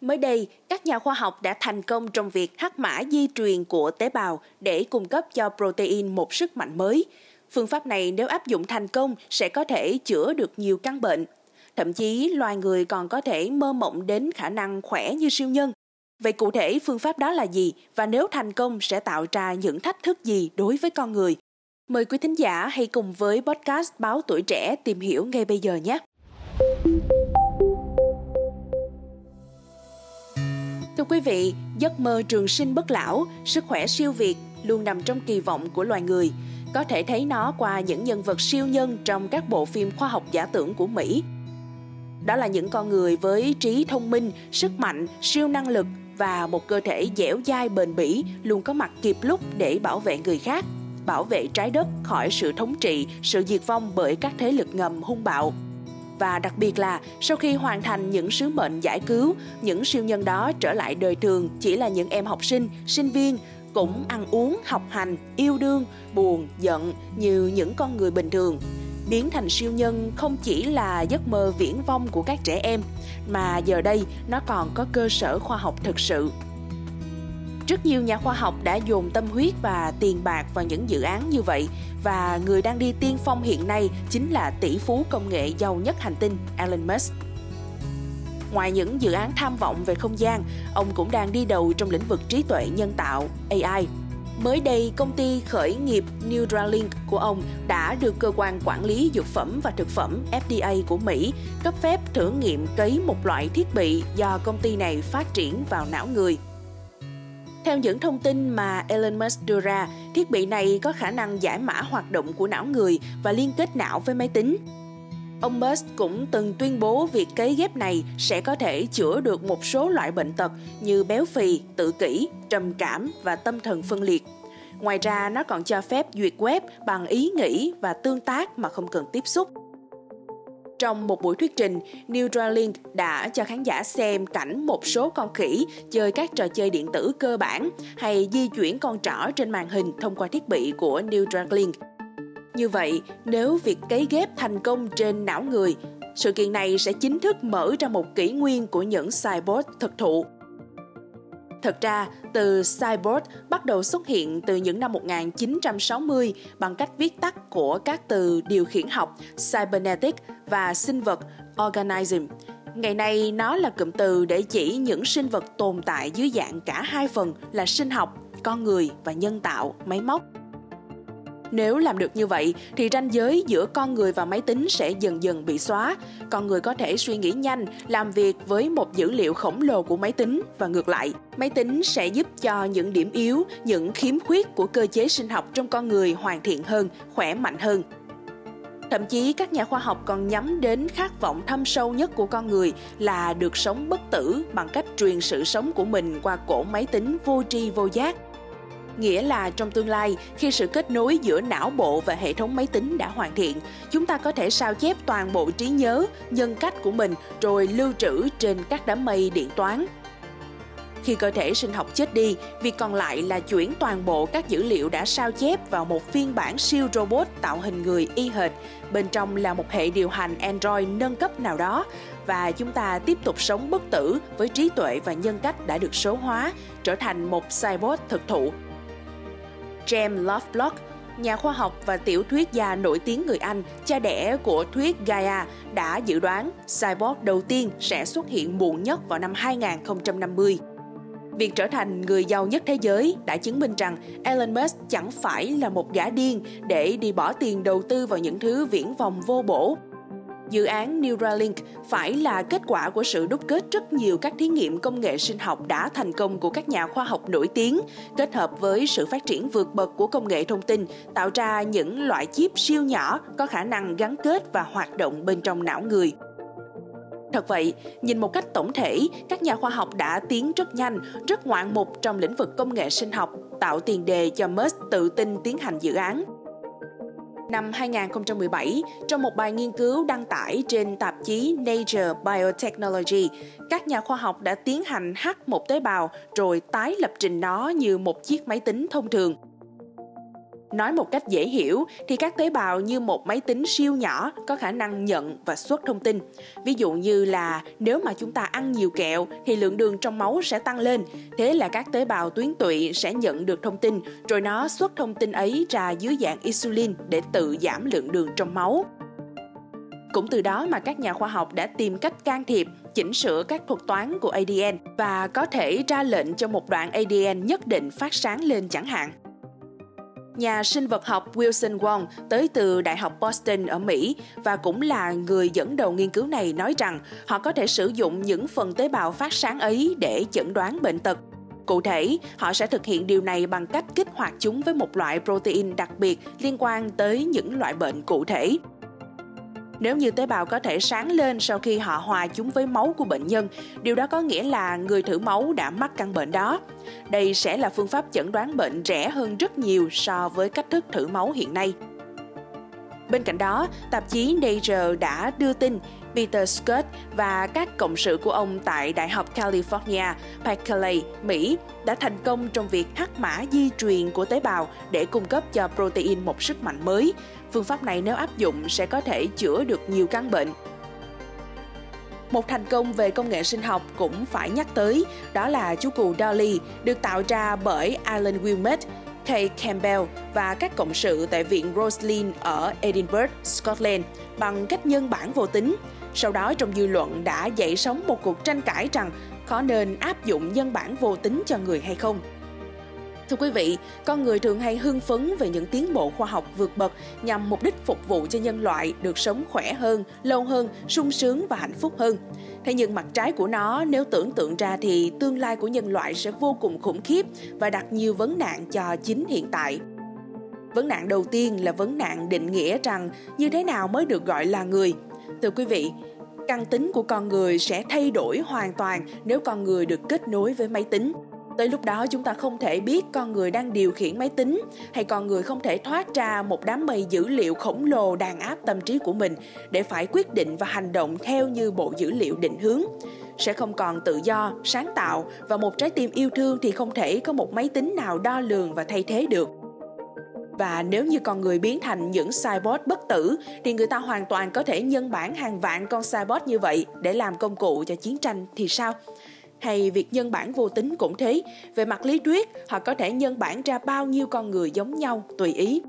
Mới đây, các nhà khoa học đã thành công trong việc hắc mã di truyền của tế bào để cung cấp cho protein một sức mạnh mới. Phương pháp này nếu áp dụng thành công sẽ có thể chữa được nhiều căn bệnh. Thậm chí loài người còn có thể mơ mộng đến khả năng khỏe như siêu nhân. Vậy cụ thể phương pháp đó là gì và nếu thành công sẽ tạo ra những thách thức gì đối với con người? Mời quý thính giả hãy cùng với podcast Báo Tuổi Trẻ tìm hiểu ngay bây giờ nhé. Thưa quý vị, giấc mơ trường sinh bất lão, sức khỏe siêu việt luôn nằm trong kỳ vọng của loài người. Có thể thấy nó qua những nhân vật siêu nhân trong các bộ phim khoa học giả tưởng của Mỹ. Đó là những con người với trí thông minh, sức mạnh, siêu năng lực và một cơ thể dẻo dai bền bỉ luôn có mặt kịp lúc để bảo vệ người khác, bảo vệ trái đất khỏi sự thống trị, sự diệt vong bởi các thế lực ngầm hung bạo và đặc biệt là sau khi hoàn thành những sứ mệnh giải cứu, những siêu nhân đó trở lại đời thường chỉ là những em học sinh, sinh viên cũng ăn uống, học hành, yêu đương, buồn, giận như những con người bình thường. Biến thành siêu nhân không chỉ là giấc mơ viễn vông của các trẻ em, mà giờ đây nó còn có cơ sở khoa học thực sự. Rất nhiều nhà khoa học đã dồn tâm huyết và tiền bạc vào những dự án như vậy và người đang đi tiên phong hiện nay chính là tỷ phú công nghệ giàu nhất hành tinh Elon Musk. Ngoài những dự án tham vọng về không gian, ông cũng đang đi đầu trong lĩnh vực trí tuệ nhân tạo AI. Mới đây, công ty khởi nghiệp Neuralink của ông đã được cơ quan quản lý dược phẩm và thực phẩm FDA của Mỹ cấp phép thử nghiệm cấy một loại thiết bị do công ty này phát triển vào não người. Theo những thông tin mà Elon Musk đưa ra, thiết bị này có khả năng giải mã hoạt động của não người và liên kết não với máy tính. Ông Musk cũng từng tuyên bố việc cấy ghép này sẽ có thể chữa được một số loại bệnh tật như béo phì, tự kỷ, trầm cảm và tâm thần phân liệt. Ngoài ra, nó còn cho phép duyệt web bằng ý nghĩ và tương tác mà không cần tiếp xúc. Trong một buổi thuyết trình, Neuralink đã cho khán giả xem cảnh một số con khỉ chơi các trò chơi điện tử cơ bản hay di chuyển con trỏ trên màn hình thông qua thiết bị của Neuralink. Như vậy, nếu việc cấy ghép thành công trên não người, sự kiện này sẽ chính thức mở ra một kỷ nguyên của những cyborg thực thụ Thật ra, từ cyborg bắt đầu xuất hiện từ những năm 1960 bằng cách viết tắt của các từ điều khiển học cybernetic và sinh vật organism. Ngày nay nó là cụm từ để chỉ những sinh vật tồn tại dưới dạng cả hai phần là sinh học, con người và nhân tạo, máy móc. Nếu làm được như vậy thì ranh giới giữa con người và máy tính sẽ dần dần bị xóa. Con người có thể suy nghĩ nhanh, làm việc với một dữ liệu khổng lồ của máy tính và ngược lại. Máy tính sẽ giúp cho những điểm yếu, những khiếm khuyết của cơ chế sinh học trong con người hoàn thiện hơn, khỏe mạnh hơn. Thậm chí các nhà khoa học còn nhắm đến khát vọng thâm sâu nhất của con người là được sống bất tử bằng cách truyền sự sống của mình qua cổ máy tính vô tri vô giác nghĩa là trong tương lai khi sự kết nối giữa não bộ và hệ thống máy tính đã hoàn thiện chúng ta có thể sao chép toàn bộ trí nhớ nhân cách của mình rồi lưu trữ trên các đám mây điện toán khi cơ thể sinh học chết đi, việc còn lại là chuyển toàn bộ các dữ liệu đã sao chép vào một phiên bản siêu robot tạo hình người y hệt. Bên trong là một hệ điều hành Android nâng cấp nào đó và chúng ta tiếp tục sống bất tử với trí tuệ và nhân cách đã được số hóa, trở thành một cyborg thực thụ James Lovelock, nhà khoa học và tiểu thuyết gia nổi tiếng người Anh, cha đẻ của thuyết Gaia, đã dự đoán cyborg đầu tiên sẽ xuất hiện muộn nhất vào năm 2050. Việc trở thành người giàu nhất thế giới đã chứng minh rằng Elon Musk chẳng phải là một gã điên để đi bỏ tiền đầu tư vào những thứ viễn vòng vô bổ Dự án Neuralink phải là kết quả của sự đúc kết rất nhiều các thí nghiệm công nghệ sinh học đã thành công của các nhà khoa học nổi tiếng, kết hợp với sự phát triển vượt bậc của công nghệ thông tin, tạo ra những loại chip siêu nhỏ có khả năng gắn kết và hoạt động bên trong não người. Thật vậy, nhìn một cách tổng thể, các nhà khoa học đã tiến rất nhanh, rất ngoạn mục trong lĩnh vực công nghệ sinh học, tạo tiền đề cho Musk tự tin tiến hành dự án. Năm 2017, trong một bài nghiên cứu đăng tải trên tạp chí Nature Biotechnology, các nhà khoa học đã tiến hành hack một tế bào rồi tái lập trình nó như một chiếc máy tính thông thường. Nói một cách dễ hiểu thì các tế bào như một máy tính siêu nhỏ có khả năng nhận và xuất thông tin. Ví dụ như là nếu mà chúng ta ăn nhiều kẹo thì lượng đường trong máu sẽ tăng lên. Thế là các tế bào tuyến tụy sẽ nhận được thông tin rồi nó xuất thông tin ấy ra dưới dạng insulin để tự giảm lượng đường trong máu. Cũng từ đó mà các nhà khoa học đã tìm cách can thiệp, chỉnh sửa các thuật toán của ADN và có thể ra lệnh cho một đoạn ADN nhất định phát sáng lên chẳng hạn. Nhà sinh vật học Wilson Wong tới từ Đại học Boston ở Mỹ và cũng là người dẫn đầu nghiên cứu này nói rằng họ có thể sử dụng những phần tế bào phát sáng ấy để chẩn đoán bệnh tật. Cụ thể, họ sẽ thực hiện điều này bằng cách kích hoạt chúng với một loại protein đặc biệt liên quan tới những loại bệnh cụ thể. Nếu như tế bào có thể sáng lên sau khi họ hòa chúng với máu của bệnh nhân, điều đó có nghĩa là người thử máu đã mắc căn bệnh đó. Đây sẽ là phương pháp chẩn đoán bệnh rẻ hơn rất nhiều so với cách thức thử máu hiện nay. Bên cạnh đó, tạp chí Nature đã đưa tin Peter Scott và các cộng sự của ông tại Đại học California, Berkeley, Mỹ đã thành công trong việc hắc mã di truyền của tế bào để cung cấp cho protein một sức mạnh mới. Phương pháp này nếu áp dụng sẽ có thể chữa được nhiều căn bệnh. Một thành công về công nghệ sinh học cũng phải nhắc tới, đó là chú cừu Dolly được tạo ra bởi Alan Wilmot, Kay Campbell và các cộng sự tại Viện Roslin ở Edinburgh, Scotland bằng cách nhân bản vô tính. Sau đó trong dư luận đã dậy sóng một cuộc tranh cãi rằng có nên áp dụng nhân bản vô tính cho người hay không. Thưa quý vị, con người thường hay hưng phấn về những tiến bộ khoa học vượt bậc nhằm mục đích phục vụ cho nhân loại được sống khỏe hơn, lâu hơn, sung sướng và hạnh phúc hơn. Thế nhưng mặt trái của nó nếu tưởng tượng ra thì tương lai của nhân loại sẽ vô cùng khủng khiếp và đặt nhiều vấn nạn cho chính hiện tại. Vấn nạn đầu tiên là vấn nạn định nghĩa rằng như thế nào mới được gọi là người. Thưa quý vị, căn tính của con người sẽ thay đổi hoàn toàn nếu con người được kết nối với máy tính tới lúc đó chúng ta không thể biết con người đang điều khiển máy tính hay con người không thể thoát ra một đám mây dữ liệu khổng lồ đàn áp tâm trí của mình để phải quyết định và hành động theo như bộ dữ liệu định hướng sẽ không còn tự do, sáng tạo và một trái tim yêu thương thì không thể có một máy tính nào đo lường và thay thế được và nếu như con người biến thành những cyborg bất tử thì người ta hoàn toàn có thể nhân bản hàng vạn con cyborg như vậy để làm công cụ cho chiến tranh thì sao? Hay việc nhân bản vô tính cũng thế. Về mặt lý thuyết, họ có thể nhân bản ra bao nhiêu con người giống nhau tùy ý.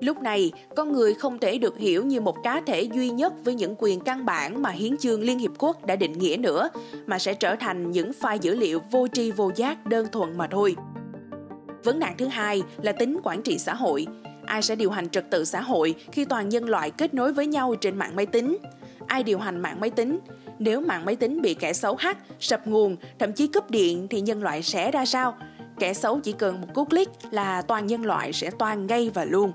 Lúc này, con người không thể được hiểu như một cá thể duy nhất với những quyền căn bản mà Hiến chương Liên Hiệp Quốc đã định nghĩa nữa, mà sẽ trở thành những file dữ liệu vô tri vô giác đơn thuần mà thôi. Vấn nạn thứ hai là tính quản trị xã hội. Ai sẽ điều hành trật tự xã hội khi toàn nhân loại kết nối với nhau trên mạng máy tính? Ai điều hành mạng máy tính? Nếu mạng máy tính bị kẻ xấu hack, sập nguồn, thậm chí cúp điện thì nhân loại sẽ ra sao? Kẻ xấu chỉ cần một cú click là toàn nhân loại sẽ toàn ngay và luôn.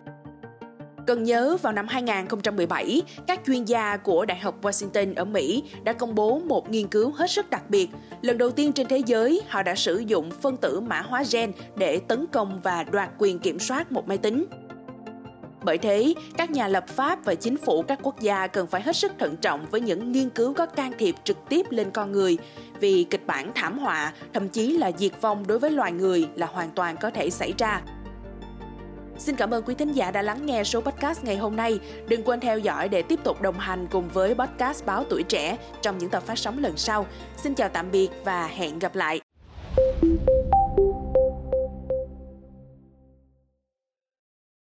Cần nhớ vào năm 2017, các chuyên gia của Đại học Washington ở Mỹ đã công bố một nghiên cứu hết sức đặc biệt. Lần đầu tiên trên thế giới, họ đã sử dụng phân tử mã hóa gen để tấn công và đoạt quyền kiểm soát một máy tính. Bởi thế, các nhà lập pháp và chính phủ các quốc gia cần phải hết sức thận trọng với những nghiên cứu có can thiệp trực tiếp lên con người, vì kịch bản thảm họa, thậm chí là diệt vong đối với loài người là hoàn toàn có thể xảy ra. Xin cảm ơn quý thính giả đã lắng nghe số podcast ngày hôm nay. Đừng quên theo dõi để tiếp tục đồng hành cùng với podcast Báo Tuổi Trẻ trong những tập phát sóng lần sau. Xin chào tạm biệt và hẹn gặp lại.